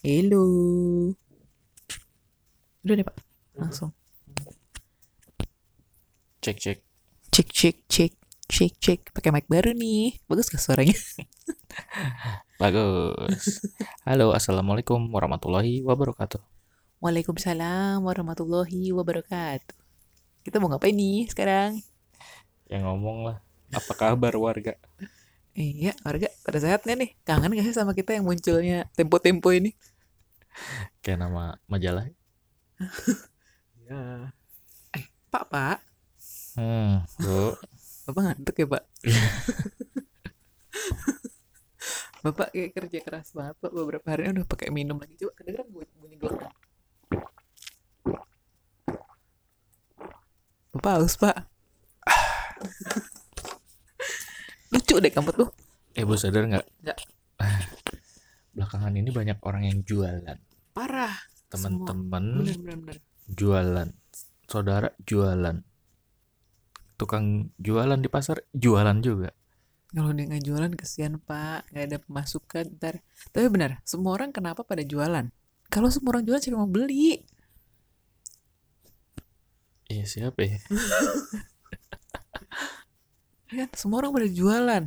Hello. Udah deh pak, langsung. Cek cek. Cek cek cek cek cek. Pakai mic baru nih. Bagus gak suaranya? Bagus. Halo, assalamualaikum warahmatullahi wabarakatuh. Waalaikumsalam warahmatullahi wabarakatuh. Kita mau ngapain nih sekarang? Yang ngomong lah. Apa kabar warga? Iya, warga pada sehat gak nih? Kangen gak sih sama kita yang munculnya tempo-tempo ini? Kayak nama majalah. Ya. Eh, Pak, Pak. Hmm, bu. Bapak ngantuk ya, Pak? Bapak kayak kerja keras banget, Pak. Beberapa hari ini udah pakai minum lagi. Coba kedengeran bunyi, bunyi gelombang. Bapak haus, Pak. Lucu deh kamu tuh. Eh, bu sadar nggak? Nggak. Belakangan ini banyak orang yang jualan. Parah. Teman-teman jualan. Saudara jualan. Tukang jualan di pasar jualan juga. Kalau dia nggak jualan kesian pak, nggak ada pemasukan ntar. Tapi benar, semua orang kenapa pada jualan? Kalau semua orang jualan siapa mau beli? Iya siapa ya? Ya kan? Semua orang pada jualan.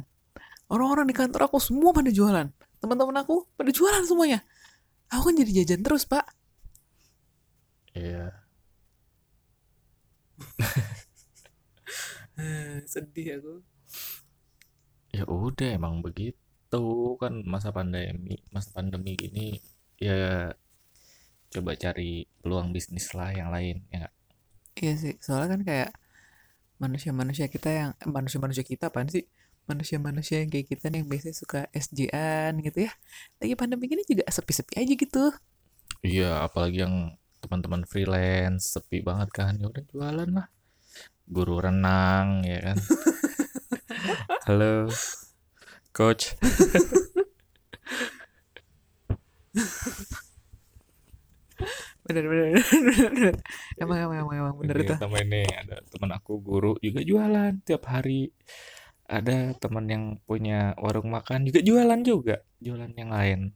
Orang-orang di kantor aku semua pada jualan. Teman-teman aku pada jualan semuanya. Aku kan jadi jajan terus pak. Iya. Sedih aku. Ya udah emang begitu kan masa pandemi, masa pandemi gini ya coba cari peluang bisnis lah yang lain ya? Iya sih, soalnya kan kayak manusia-manusia kita yang eh, manusia-manusia kita apaan sih? Manusia-manusia yang kayak kita nih yang biasanya suka SJ-an gitu ya. Lagi pandemi gini juga sepi-sepi aja gitu. Iya, apalagi yang teman-teman freelance sepi banget kan. Ya udah jualan lah. Guru renang ya kan. Halo. Coach. Bener bener bener, bener. Emang emang emang, emang bener Ini itu. sama ini ada teman aku guru juga jualan tiap hari. Ada teman yang punya warung makan juga jualan juga, jualan yang lain.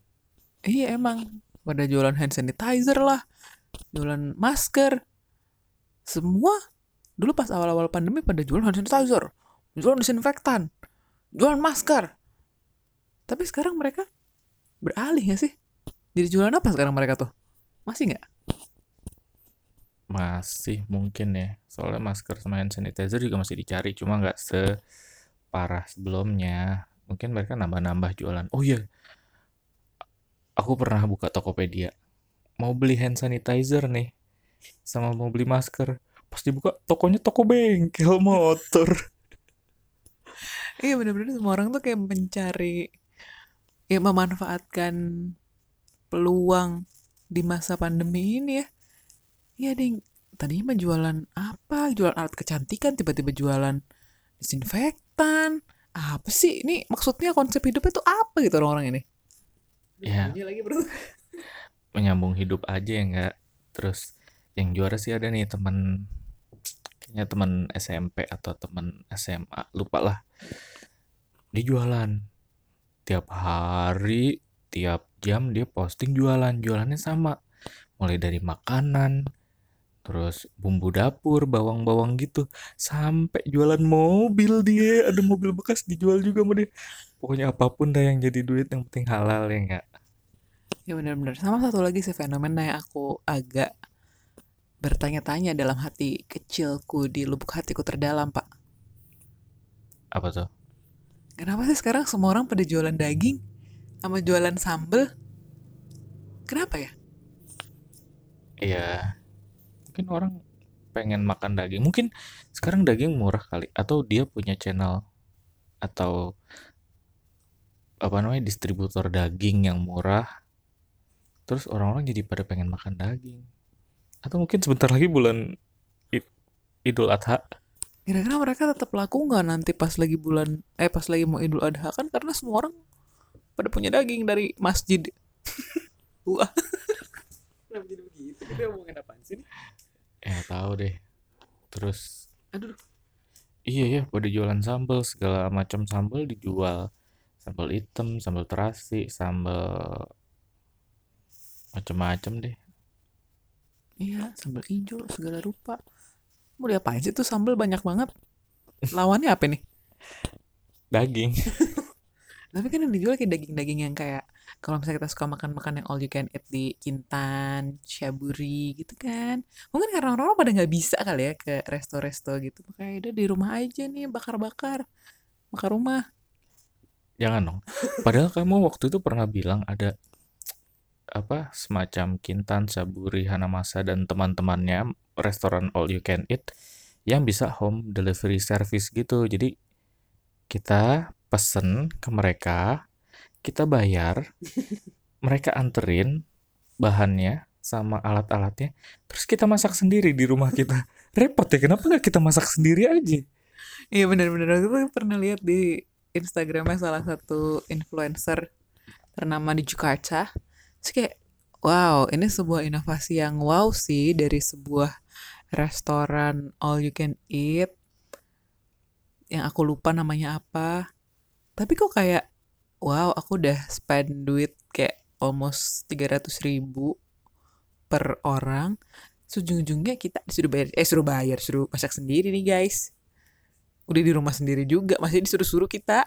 Iya emang pada jualan hand sanitizer lah, jualan masker. Semua dulu pas awal-awal pandemi pada jualan hand sanitizer, jualan disinfektan, jualan masker. Tapi sekarang mereka beralih gak sih? Jadi jualan apa sekarang mereka tuh? Masih nggak? Masih mungkin ya. Soalnya masker sama hand sanitizer juga masih dicari, cuma nggak separah sebelumnya. Mungkin mereka nambah-nambah jualan. Oh iya, aku pernah buka Tokopedia. Mau beli hand sanitizer nih, sama mau beli masker. Pas dibuka, tokonya toko bengkel motor. Iya bener-bener semua orang tuh kayak mencari, ya memanfaatkan peluang di masa pandemi ini ya. Iya ding, tadinya mah jualan apa? Jualan alat kecantikan, tiba-tiba jualan disinfektan. Apa sih? Ini maksudnya konsep hidupnya tuh apa gitu orang-orang ini? Ya. Lagi bro. Menyambung hidup aja ya nggak. Terus yang juara sih ada nih teman kayaknya teman SMP atau teman SMA lupa lah dia jualan tiap hari tiap jam dia posting jualan jualannya sama mulai dari makanan terus bumbu dapur bawang-bawang gitu sampai jualan mobil dia ada mobil bekas dijual juga sama dia pokoknya apa pun dah yang jadi duit yang penting halal ya enggak Ya benar-benar. Sama satu lagi sih fenomena yang aku agak bertanya-tanya dalam hati kecilku di lubuk hatiku terdalam, Pak. apa tuh Kenapa sih sekarang semua orang pada jualan daging sama jualan sambel? Kenapa ya? Iya, mungkin orang pengen makan daging. Mungkin sekarang daging murah kali, atau dia punya channel atau apa namanya distributor daging yang murah. Terus orang-orang jadi pada pengen makan daging. Atau mungkin sebentar lagi bulan Id- Idul Adha. Kira-kira mereka tetap laku nggak nanti pas lagi bulan eh pas lagi mau Idul Adha kan karena semua orang pada punya daging dari masjid. Wah. Begitu? Kita ngomongin apaan? Eh tahu deh. Terus Aduh. iya ya pada jualan sambal segala macam sambal dijual sambal hitam sambal terasi sambal macem-macem deh Iya, sambal hijau segala rupa. Mau diapain sih tuh sambal banyak banget. Lawannya apa nih? daging Tapi kan yang dijual kayak daging-daging yang kayak kalau misalnya kita suka makan-makan yang all you can eat di Kintan, Shaburi gitu kan. Mungkin karena orang-orang pada nggak bisa kali ya ke resto-resto gitu. Makanya udah di rumah aja nih bakar-bakar. Bakar rumah. jangan dong padahal kamu waktu itu pernah bilang ada apa semacam Kintan, Saburi, Hanamasa dan teman-temannya restoran all you can eat yang bisa home delivery service gitu. Jadi kita pesen ke mereka, kita bayar, mereka anterin bahannya sama alat-alatnya, terus kita masak sendiri di rumah kita. Repot ya, kenapa nggak kita masak sendiri aja? Iya bener-bener. Aku pernah lihat di Instagramnya salah satu influencer ternama di Jakarta. Terus kayak, wow, ini sebuah inovasi yang wow sih dari sebuah restoran all you can eat yang aku lupa namanya apa. Tapi kok kayak, wow, aku udah spend duit kayak almost 300 ribu per orang. Sejujurnya kita disuruh bayar, eh suruh bayar, suruh masak sendiri nih guys. Udah di rumah sendiri juga, masih disuruh-suruh kita.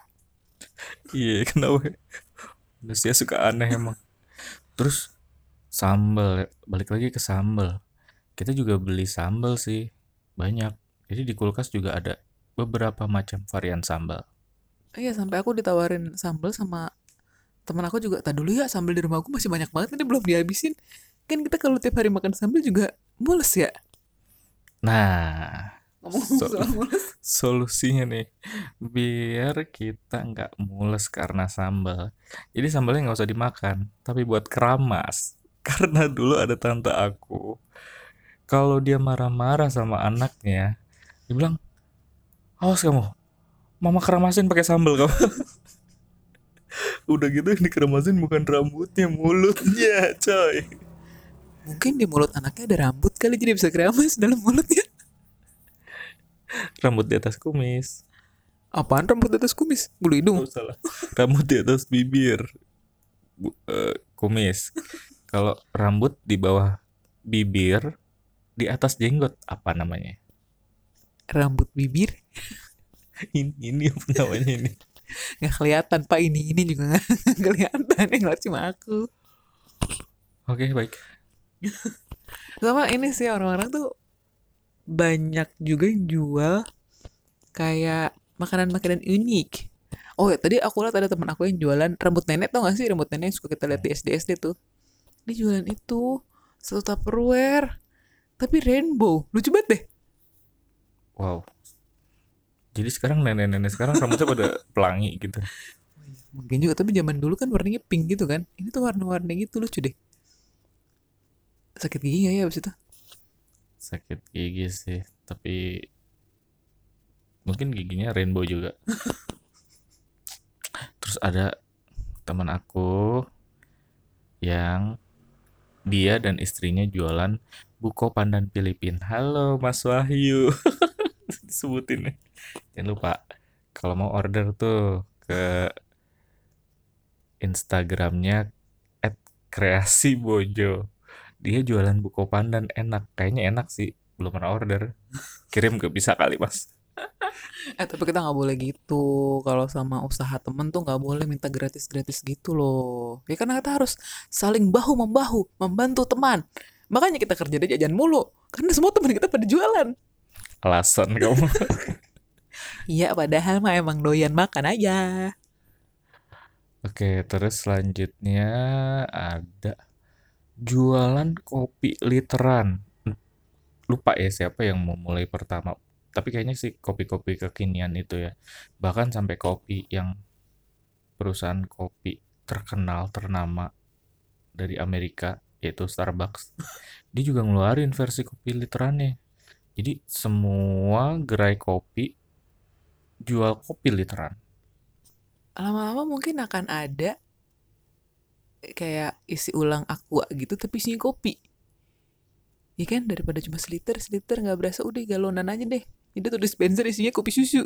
Iya, kenapa? Manusia suka aneh emang. Terus sambal, balik lagi ke sambal. Kita juga beli sambal sih, banyak. Jadi di kulkas juga ada beberapa macam varian sambal. Iya, sampai aku ditawarin sambal sama teman aku juga. Tak dulu ya, sambal di rumah aku masih banyak banget, ini belum dihabisin. Kan kita kalau tiap hari makan sambal juga mules ya. Nah, So- mules. solusinya nih, biar kita nggak mules karena sambal. Jadi sambalnya nggak usah dimakan, tapi buat keramas. Karena dulu ada tante aku, kalau dia marah-marah sama anaknya, dia bilang, awas kamu, mama keramasin pakai sambal kamu. Udah gitu yang dikeramasin bukan rambutnya, mulutnya, coy. Mungkin di mulut anaknya ada rambut kali, jadi bisa keramas dalam mulutnya. Rambut di atas kumis. Apaan rambut di atas kumis? Bulu hidung. Oh, salah. Rambut di atas bibir. Bu- eh, kumis. Kalau rambut di bawah bibir, di atas jenggot, apa namanya? Rambut bibir. Ini, ini apa namanya ini? Nggak kelihatan, Pak. Ini ini juga nggak kelihatan. Yang ngeliat cuma aku. Oke, baik. Sama ini sih orang-orang tuh banyak juga yang jual kayak makanan-makanan unik. Oh ya, tadi aku lihat ada teman aku yang jualan rambut nenek tau gak sih rambut nenek yang suka kita lihat di SD SD tuh. Dia jualan itu satu tupperware tapi rainbow. Lucu banget deh. Wow. Jadi sekarang nenek-nenek sekarang rambutnya pada pelangi gitu. Mungkin juga tapi zaman dulu kan warnanya pink gitu kan. Ini tuh warna-warni gitu lucu deh. Sakit gigi gak ya abis itu? Sakit gigi sih, tapi mungkin giginya rainbow juga. Terus ada teman aku yang dia dan istrinya jualan buko pandan Filipin. Halo Mas Wahyu. Disebutin nih. Jangan lupa kalau mau order tuh ke Instagramnya kreasi bojo. Dia jualan buko pandan enak. Kayaknya enak sih. Belum pernah order. Kirim ke bisa kali mas. Eh tapi kita nggak boleh gitu. Kalau sama usaha temen tuh nggak boleh minta gratis-gratis gitu loh. Ya karena kita harus saling bahu membahu, membantu teman. Makanya kita kerja di jajan mulu. Karena semua teman kita pada jualan. Alasan kamu. Iya padahal mah emang doyan makan aja. Oke, terus selanjutnya ada jualan kopi literan. Lupa ya siapa yang mau mulai pertama. Tapi kayaknya sih kopi-kopi kekinian itu ya. Bahkan sampai kopi yang perusahaan kopi terkenal, ternama dari Amerika, yaitu Starbucks. Dia juga ngeluarin versi kopi literannya. Jadi semua gerai kopi jual kopi literan. Lama-lama mungkin akan ada kayak isi ulang aqua gitu tapi isinya kopi. Iya kan daripada cuma seliter seliter nggak berasa udah galonan aja deh. Jadi tuh dispenser isinya kopi susu.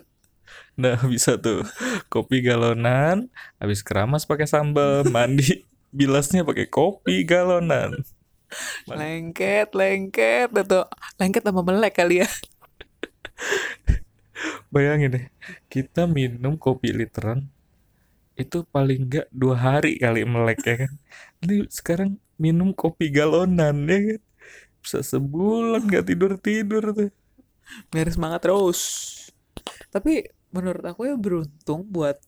Nah, bisa tuh. Kopi galonan, habis keramas pakai sambal, mandi bilasnya pakai kopi galonan. lengket lengket atau lengket sama melek kali ya Bayangin deh, kita minum kopi literan itu paling enggak dua hari kali melek ya kan. Ini sekarang minum kopi galonan ya kan. Bisa sebulan nggak tidur-tidur tuh. miris semangat terus tapi menurut aku ya beruntung buat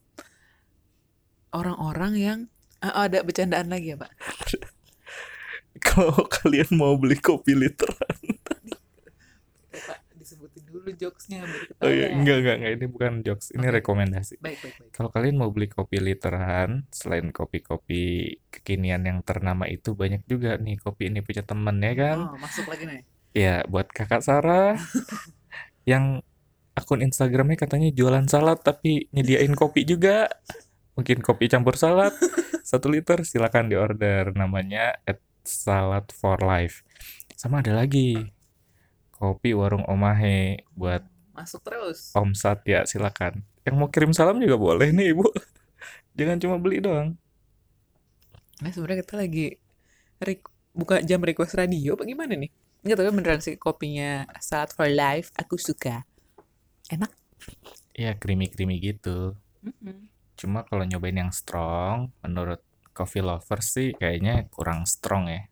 orang-orang yang Ah, ada bercandaan lagi ya pak Kalau kalian mau beli kopi literan. Pak, dulu jokesnya Oh iya, enggak, enggak, enggak. Ini bukan jokes, ini Oke. rekomendasi. baik baik baik Kalau kalian mau beli kopi literan, selain kopi-kopi kekinian yang ternama itu banyak juga nih kopi ini punya temen ya kan. oh masuk lagi nih Ya, buat kakak Sarah yang akun Instagramnya katanya jualan salad tapi nyediain kopi juga. Mungkin kopi campur salad satu liter silakan diorder namanya at salad for life. Sama ada lagi kopi warung Omahe buat masuk terus Om Satya silakan. Yang mau kirim salam juga boleh nih ibu. Jangan cuma beli doang. nah sebenarnya kita lagi buka jam request radio apa gimana nih Enggak tapi beneran sih kopinya Salad for Life aku suka enak Iya creamy-creamy gitu. Mm-mm. Cuma kalau nyobain yang strong, menurut coffee lovers sih kayaknya kurang strong ya.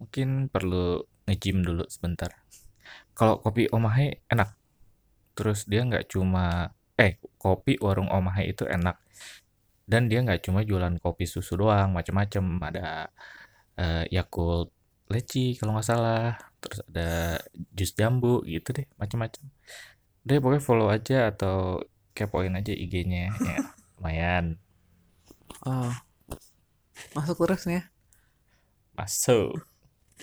Mungkin perlu nge-gym dulu sebentar. Kalau kopi Omahe enak. Terus dia nggak cuma, eh kopi warung Omahe itu enak. Dan dia nggak cuma jualan kopi susu doang, macam-macam. Ada eh, Yakult leci kalau nggak salah. Terus ada jus jambu gitu deh, macam-macam. Deh pokoknya follow aja atau kepoin aja IG-nya ya lumayan oh masuk terus nih ya masuk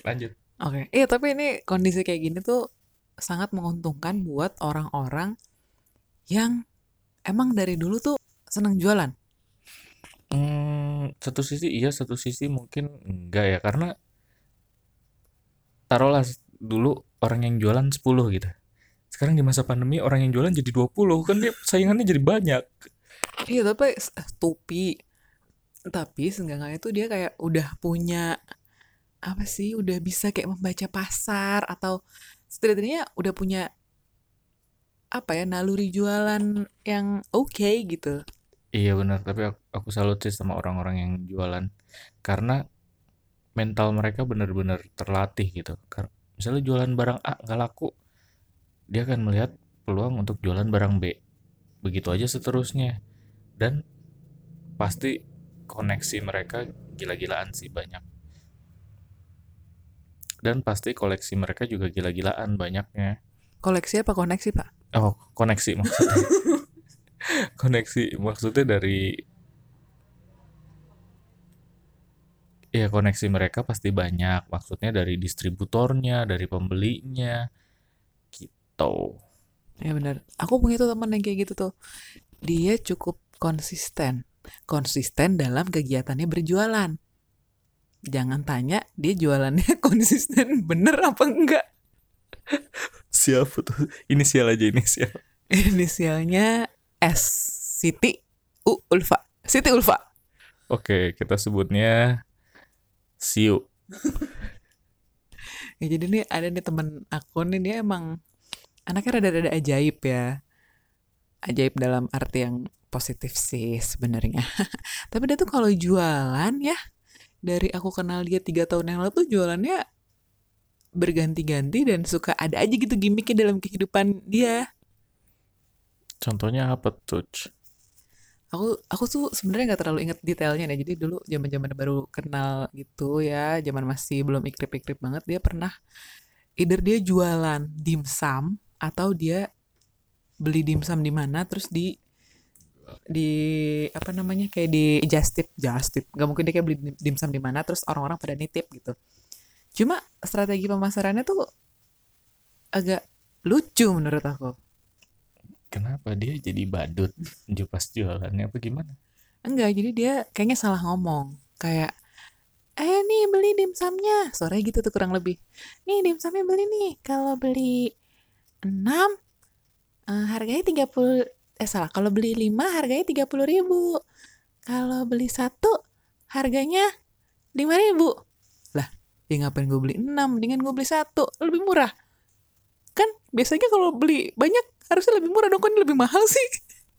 lanjut Oke, iya tapi ini kondisi kayak gini tuh sangat menguntungkan buat orang-orang yang emang dari dulu tuh seneng jualan. hmm, satu sisi iya satu sisi mungkin enggak ya karena taruhlah dulu orang yang jualan 10 gitu sekarang di masa pandemi orang yang jualan jadi 20 kan dia saingannya jadi banyak Iya tapi tupi, tapi seenggaknya tuh dia kayak udah punya apa sih, udah bisa kayak membaca pasar atau setidaknya udah punya apa ya naluri jualan yang oke gitu. iya benar. Tapi aku, aku salut sih sama orang-orang yang jualan. Karena mental mereka benar-benar terlatih gitu. Kar- misalnya jualan barang A nggak laku dia akan melihat peluang untuk jualan barang B. Begitu aja seterusnya. Dan pasti koneksi mereka gila-gilaan sih banyak dan pasti koleksi mereka juga gila-gilaan banyaknya Koleksi apa koneksi pak? oh koneksi maksudnya koneksi maksudnya dari ya koneksi mereka pasti banyak maksudnya dari distributornya dari pembelinya gitu Ya benar. Aku punya tuh teman yang kayak gitu tuh. Dia cukup konsisten. Konsisten dalam kegiatannya berjualan. Jangan tanya dia jualannya konsisten bener apa enggak. siapa tuh inisial aja inisial Inisialnya S. Siti U Ulfa. Siti Ulfa. oke kita sebutnya Siu Ya jadi nih ada nih temen aku nih dia emang anaknya rada-rada ajaib ya. Ajaib dalam arti yang positif sih sebenarnya. Tapi dia tuh kalau jualan ya dari aku kenal dia tiga tahun yang lalu tuh jualannya berganti-ganti dan suka ada aja gitu gimmicknya dalam kehidupan dia. contohnya apa tuh Aku aku tuh sebenarnya nggak terlalu inget detailnya deh. Jadi dulu zaman-zaman baru kenal gitu ya, zaman masih belum ikrip-ikrip banget dia pernah either dia jualan dimsum atau dia beli dimsum di mana terus di di apa namanya kayak di just tip just tip nggak mungkin dia kayak beli dim- dimsum di mana terus orang-orang pada nitip gitu cuma strategi pemasarannya tuh agak lucu menurut aku kenapa dia jadi badut pas jualannya apa gimana Enggak, jadi dia kayaknya salah ngomong. Kayak, eh nih beli dimsumnya. Suaranya gitu tuh kurang lebih. Nih dimsumnya beli nih. Kalau beli 6, eh, harganya 30, eh salah. Kalau beli lima harganya tiga puluh ribu. Kalau beli satu harganya lima ribu. Lah ya ngapain gue beli enam? Dengan gue beli satu. Lebih murah. Kan biasanya kalau beli banyak harusnya lebih murah dong. Kan lebih mahal sih?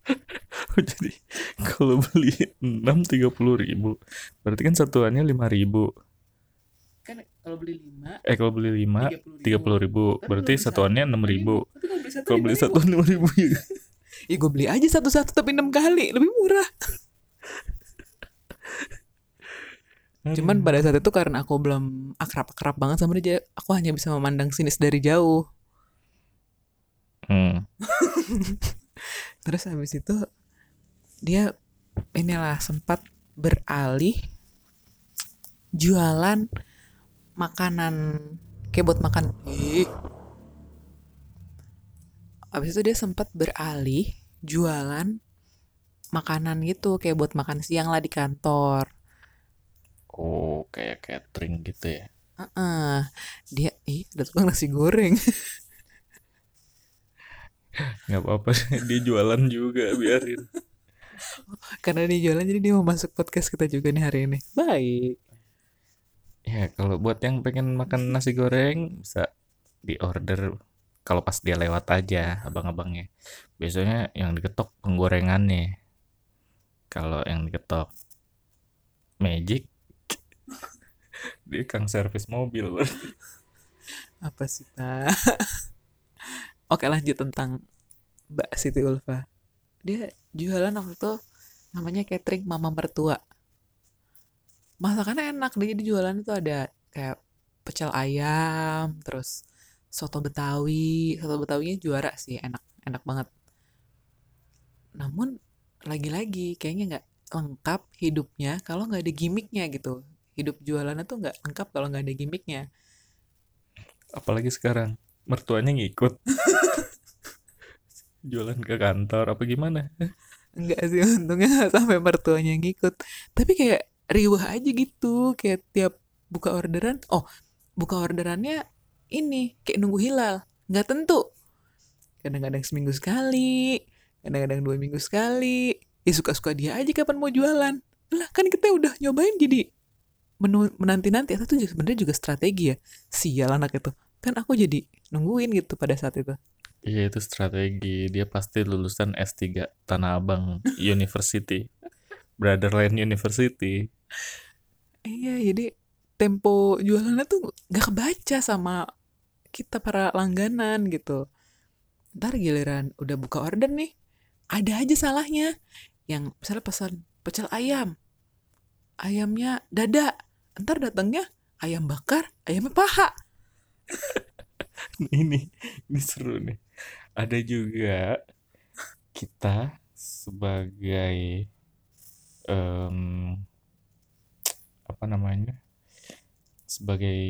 Jadi kalau beli 6 30 ribu. Berarti kan satuannya 5 ribu. Kan kalau beli lima Eh kalau beli 5 30 ribu. Tapi Berarti kalau beli satuannya 6 ribu. Tapi kalau beli satu Kalau beli 5.000. satu 6 ribu ya ya gue beli aja satu-satu tapi enam kali lebih murah. Cuman pada saat itu karena aku belum akrab-akrab banget sama dia aku hanya bisa memandang sinis dari jauh. Hmm. terus habis itu dia inilah sempat beralih jualan makanan kayak buat makan. Habis itu dia sempat beralih jualan makanan gitu kayak buat makan siang lah di kantor. Oh kayak catering gitu ya? Heeh. dia ih ada tukang nasi goreng. Nggak apa-apa Dia jualan juga biarin. Karena dia jualan jadi dia mau masuk podcast kita juga nih hari ini. Baik. Ya kalau buat yang pengen makan nasi goreng Bisa di order Kalau pas dia lewat aja Abang-abangnya. Biasanya yang diketok penggorengannya. Kalau yang diketok Magic Dia kang servis mobil. Apa sih pak? Oke lanjut tentang Mbak Siti Ulfa. Dia jualan waktu itu namanya catering mama mertua. Masakannya enak dia jualan itu ada kayak pecel ayam terus soto betawi. Soto betawinya juara sih enak enak banget. Namun lagi-lagi kayaknya nggak lengkap hidupnya kalau nggak ada gimmicknya gitu. Hidup jualannya tuh nggak lengkap kalau nggak ada gimmicknya. Apalagi sekarang Mertuanya ngikut. Jualan ke kantor Apa gimana? Enggak sih untungnya nggak sampai mertuanya ngikut. Tapi kayak riwah aja gitu Kayak tiap buka orderan. Oh buka orderannya ini Kayak nunggu hilal. Nggak tentu. Kadang-kadang seminggu sekali Kadang-kadang dua minggu sekali. Ya suka-suka dia aja kapan mau jualan. Lah kan kita udah nyobain jadi menu menanti-nanti. Itu tuh sebenarnya juga strategi ya. Sial anak itu. Kan aku jadi nungguin gitu pada saat itu. Iya itu strategi. Dia pasti lulusan S3 Tanah Abang University. Brotherland University. Iya, jadi tempo jualannya tuh gak kebaca sama kita para langganan gitu. Ntar giliran udah buka order nih, ada aja salahnya. Yang misalnya pesan pecel ayam, ayamnya dada, ntar datangnya ayam bakar, ayamnya paha. ini ini seru nih ada juga kita sebagai em, apa namanya sebagai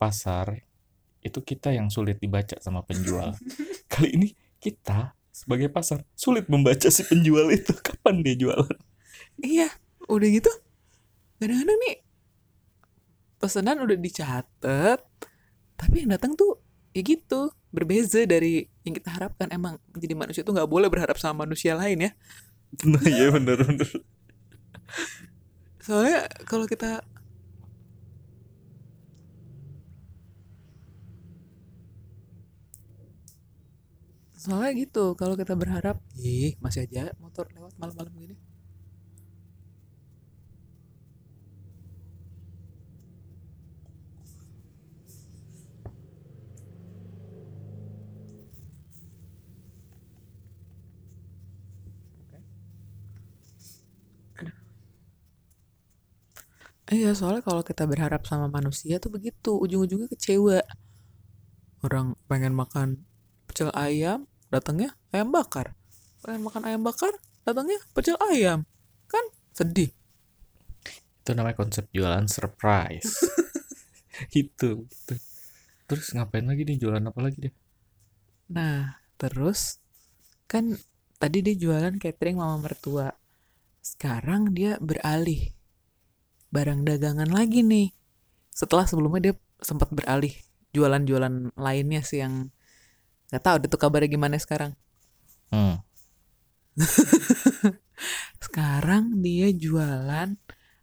pasar itu kita yang sulit dibaca sama penjual. Kali ini kita sebagai pasar sulit membaca si penjual itu. Kapan dia jualan? Iya, udah gitu. Kadang-kadang nih pesanan udah dicatat, tapi yang datang tuh ya gitu. Berbeza dari yang kita harapkan. Emang jadi manusia tuh nggak boleh berharap sama manusia lain ya. Nah iya bener bener. Soalnya kalau kita soalnya gitu kalau kita berharap ih masih aja. motor lewat malam-malam gini. Iya, soalnya kalau kita berharap sama manusia tuh begitu, ujung-ujungnya kecewa. Orang pengen makan pecel ayam, datangnya ayam bakar. Pengen makan ayam bakar, datangnya pecel ayam. Kan sedih. itu namanya konsep jualan surprise itu itu terus ngapain lagi nih jualan apa lagi dia Nah, terus kan tadi dia jualan catering mama mertua. Sekarang dia beralih barang dagangan lagi nih. Setelah sebelumnya dia sempat beralih jualan-jualan lainnya sih yang nggak tahu deh tuh kabarnya gimana sekarang. hmm. Sekarang dia jualan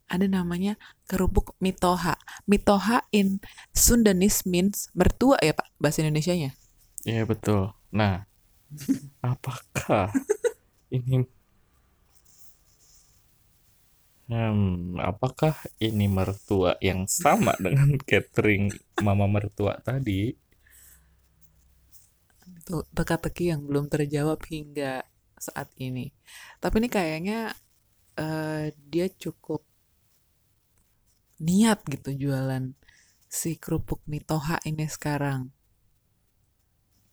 ada namanya kerupuk mitoha. Mitoha in Sundanese means mertua ya Pak bahasa Indonesianya. Iya betul. Nah, apakah ini Hmm, apakah ini mertua yang sama dengan catering mama mertua tadi? Teka-teki yang belum terjawab hingga saat ini. Tapi ini kayaknya eh, dia cukup niat gitu jualan si kerupuk mitoha ini sekarang.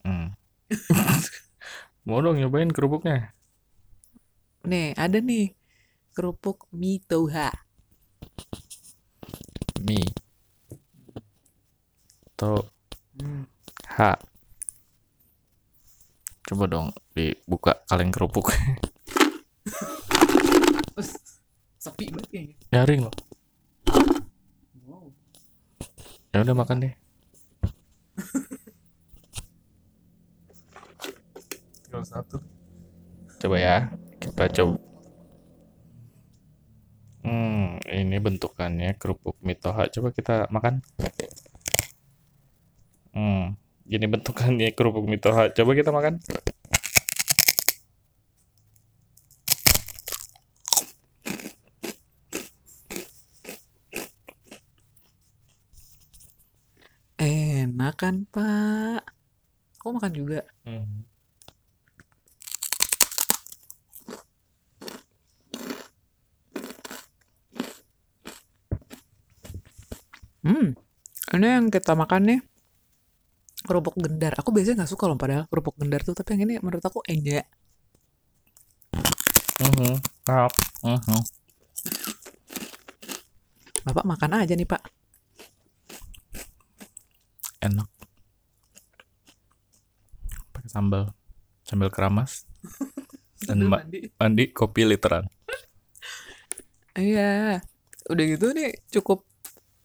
Hmm. Mau dong nyobain kerupuknya? Nih, ada nih kerupuk mitoha. Mie. Atau Hmm. H. Coba dong dibuka kaleng kerupuk. Sepi banget kayaknya. Nyaring loh. Wow. Ya udah makan deh. Tinggal satu. Coba ya. Kita coba. Hmm, ini bentukannya kerupuk mitoha. Coba kita makan. Hmm, gini bentukannya kerupuk mitoha. Coba kita makan. Enak kan, Pak? Aku makan juga. Hmm. Hmm, ini yang kita makan nih kerupuk gendar. Aku biasanya nggak suka loh padahal kerupuk gendar tuh, tapi yang ini menurut aku enak. Mhm. Tap. Mhm. Bapak makan aja nih, Pak. Enak. Pakai sambal. Sambal keramas. Dan ma- mandi kopi literan. Iya. Udah gitu nih cukup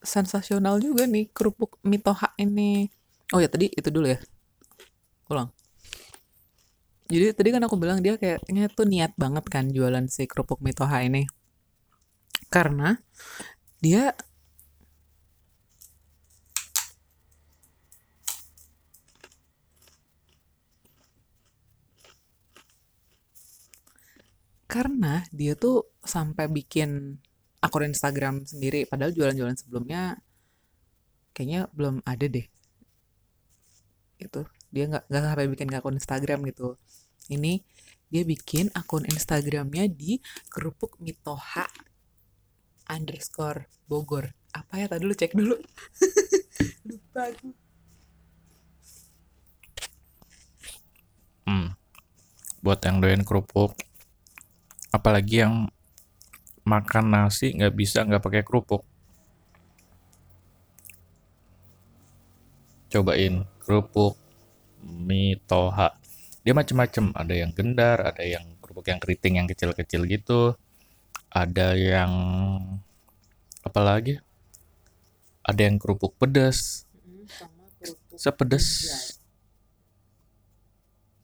sensasional juga nih kerupuk mitoha ini. Oh ya tadi itu dulu ya. Ulang. Jadi tadi kan aku bilang dia kayaknya tuh niat banget kan jualan si kerupuk mitoha ini. Karena dia karena dia tuh sampai bikin akun Instagram sendiri padahal jualan-jualan sebelumnya kayaknya belum ada deh itu dia nggak nggak sampai bikin akun Instagram gitu. Ini dia bikin akun Instagramnya di kerupuk mitoha underscore Bogor. Apa ya? Tadi dulu cek dulu. Lupa aku. Hmm. Buat yang doyan kerupuk, apalagi yang makan nasi nggak bisa nggak pakai kerupuk. Cobain kerupuk mie toha. Dia macem-macem, ada yang gendar, ada yang kerupuk yang keriting yang kecil-kecil gitu, ada yang apa lagi? Ada yang kerupuk pedas, kerupuk sepedas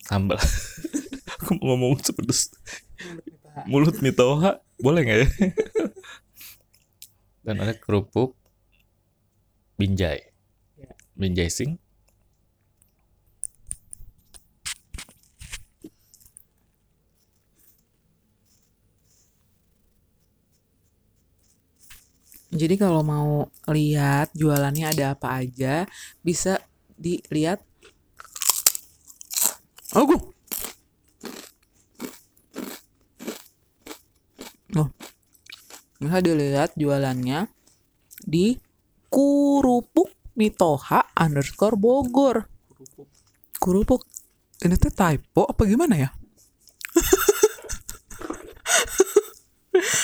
sambal. Aku mau ngomong sepedas mulut mitoha boleh nggak ya? Dan ada kerupuk binjai, Ya. binjai sing. Jadi kalau mau lihat jualannya ada apa aja, bisa dilihat. Aku. Oh. Bisa dilihat jualannya di Kurupuk Mitoha underscore Bogor. Kurupuk. Ini tuh typo apa gimana ya?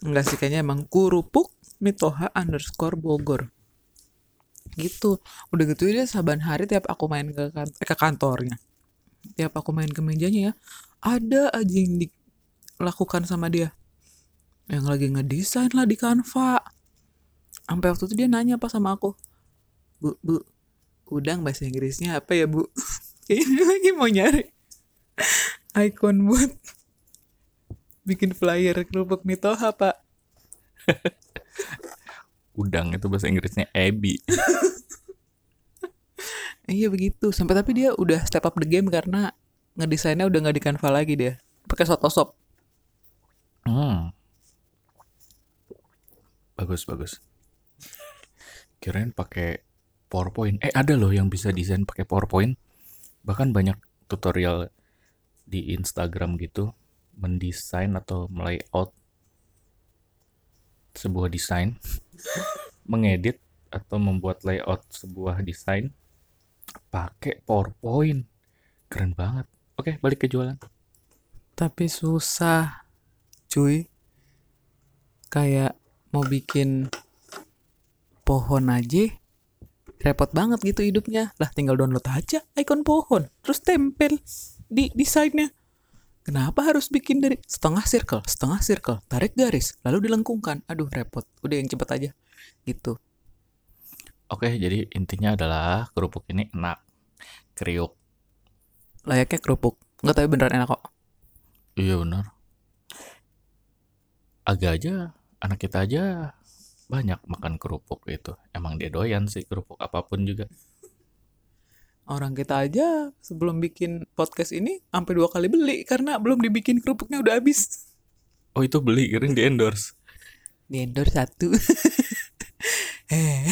Enggak sih kayaknya emang kurupuk mitoha underscore Bogor. Gitu. Udah gitu dia saban hari tiap aku main ke, kan- eh, ke kantornya. Tiap aku main ke mejanya ya ada aja yang dilakukan sama dia. Yang lagi ngedesain lah di Canva. Sampai waktu itu dia nanya apa sama aku bu bu udang bahasa Inggrisnya apa ya bu? Dia lagi mau nyari icon buat bikin flyer kerupuk mitoha pak Udang itu bahasa Inggrisnya ebi. iya begitu sampai tapi dia udah step up the game karena ngedesainnya udah nggak di Canva lagi dia pakai Photoshop Hmm. Bagus bagus. Kirain pakai PowerPoint. Eh ada loh yang bisa desain pakai PowerPoint. Bahkan banyak tutorial di Instagram gitu mendesain atau melayout sebuah desain, mengedit atau membuat layout sebuah desain pakai PowerPoint. Keren banget. Oke, balik ke jualan. tapi susah cuy kayak mau bikin pohon aja repot banget gitu hidupnya lah tinggal download aja icon pohon terus tempel di desainnya kenapa harus bikin dari setengah circle setengah circle tarik garis lalu dilengkungkan aduh repot udah yang cepet aja gitu Oke, jadi intinya adalah kerupuk ini enak. Kriuk. layaknya kerupuk nggak tapi beneran enak kok Iya benar. Agak aja, anak kita aja banyak makan kerupuk itu. Emang dia doyan sih kerupuk apa pun juga. Orang kita aja sebelum bikin podcast ini sampai dua kali beli karena belum dibikin kerupuknya udah habis. Oh itu beli, kirain di endorse. di endorse satu. Eh.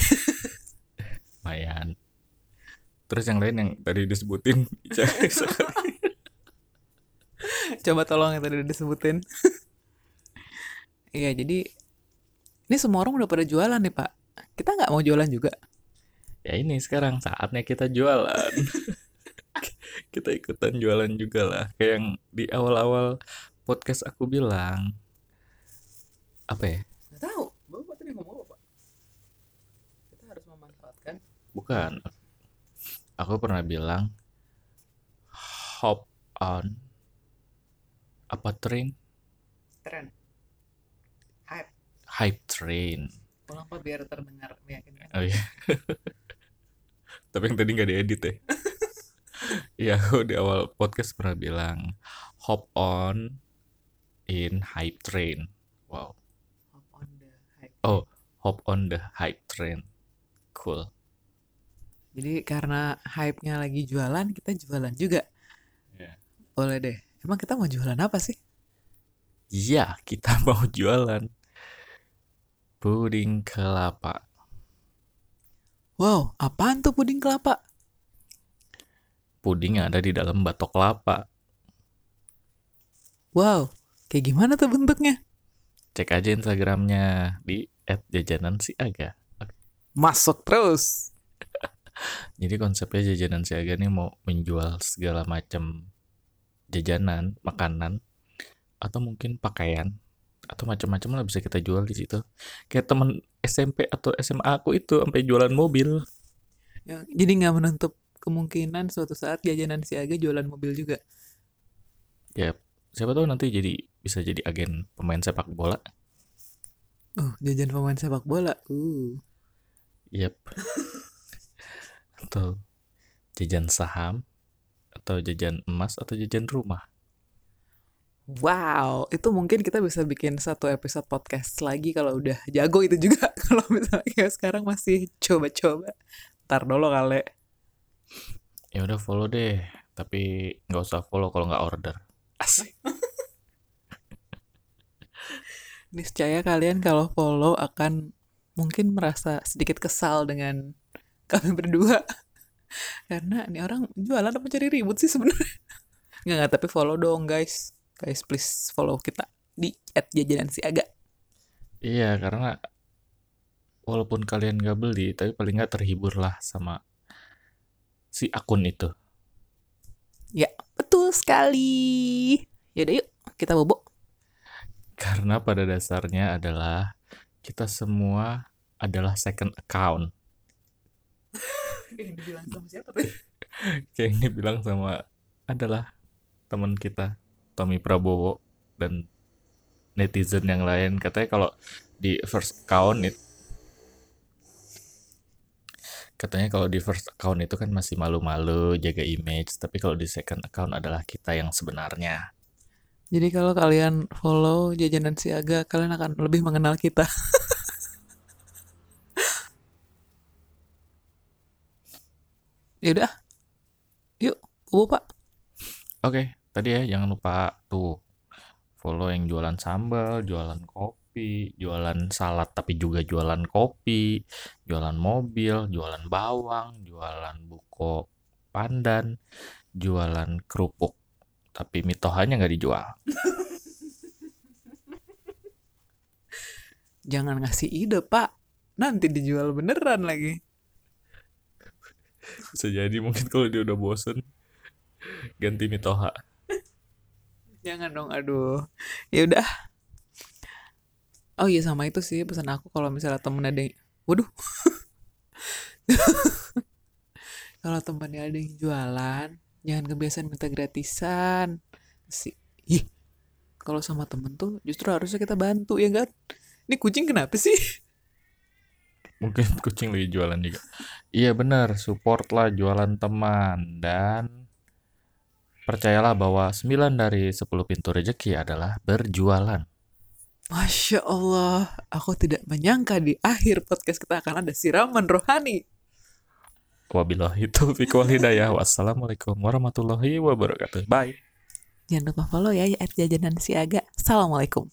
Lumayan. Terus yang lain yang tadi disebutin? Coba tolong yang tadi udah disebutin. Iya jadi ini semua orang udah pada jualan nih pak. Kita nggak mau jualan juga Ya ini sekarang saatnya kita jualan. kita ikutan jualan juga lah. Kayak yang di awal-awal podcast aku bilang. Apa ya? nggak tahu bapak tadi ngomong apa kita harus memanfaatkan Bukan. Aku pernah bilang hop on apa train? tren hype Hype train. ulang pak biar terdengar meyakinkan Oh iya. Tapi yang tadi nggak diedit ya. Iya, aku di awal podcast pernah bilang hop on in hype train. Wow. hop on the hype Oh, hop on the hype train. Cool. jadi karena hype-nya lagi jualan kita jualan juga Iya. boleh deh emang kita mau jualan apa sih Iya, kita mau jualan puding kelapa. Wow apaan tuh puding kelapa? Puding yang ada di dalam batok kelapa. wow kayak gimana tuh bentuknya? Cek aja Instagramnya di @jajanansiaga. masuk terus. Jadi konsepnya jajanan siaga nih mau menjual segala macam jajanan, makanan, atau mungkin pakaian, atau macam-macam lah bisa kita jual di situ. Kayak temen SMP atau SMA aku itu sampai jualan mobil. Ya, jadi nggak menutup kemungkinan suatu saat jajanan siaga jualan mobil juga. Ya, siapa tahu nanti jadi bisa jadi agen pemain sepak bola. Oh, jajan pemain sepak bola. Uh. Yep. atau jajan saham, atau jajan emas, atau jajan rumah. Wow, itu mungkin kita bisa bikin satu episode podcast lagi kalau udah jago itu juga. kalau misalnya kayak sekarang masih coba-coba. Ntar dulu kali. Ya udah follow deh, tapi nggak usah follow kalau nggak order. Asik. Niscaya kalian kalau follow akan mungkin merasa sedikit kesal dengan kami berdua. Karena ini orang jualan apa cari ribut sih sebenarnya. Nggak, nggak, tapi follow dong guys. Guys, please follow kita di @jajanansiaga. Iya, karena walaupun kalian nggak beli, tapi paling nggak terhibur lah sama si akun itu. Ya, betul sekali. Yaudah yuk, kita bobo. Karena pada dasarnya adalah kita semua adalah second account. Yang dibilang sama siapa tuh? Kayak dibilang sama adalah teman kita Tommy Prabowo dan netizen yang lain. Katanya kalau di first account it, katanya kalau di first account itu kan masih malu-malu jaga image. Tapi kalau di second account adalah kita yang sebenarnya. Jadi kalau kalian follow jajanan siaga, kalian akan lebih mengenal kita. ya udah, yuk, bobo pak. oke tadi ya jangan lupa tuh follow yang jualan sambal jualan kopi jualan salad tapi juga jualan kopi jualan mobil jualan bawang jualan buko pandan jualan kerupuk tapi mitohanya nggak dijual. Jangan ngasih ide pak, nanti dijual beneran lagi. bisa jadi mungkin kalau dia udah bosen ganti mitoha Jangan dong, aduh. Ya udah. Oh iya sama itu sih pesan aku kalau misalnya temen ada yang, waduh. kalau temennya ada yang jualan, jangan kebiasaan minta gratisan. Si, ih, kalau sama temen tuh justru harusnya kita bantu ya kan? Ini kucing kenapa sih? mungkin kucing lagi jualan juga iya benar support lah jualan teman dan percayalah bahwa 9 dari 10 pintu rezeki adalah berjualan Masya Allah, aku tidak menyangka di akhir podcast kita akan ada siraman rohani. wabillahi taufiq wal hidayah wassalamualaikum warahmatullahi wabarakatuh bye Jangan lupa follow ya, at jajanan siaga. Assalamualaikum.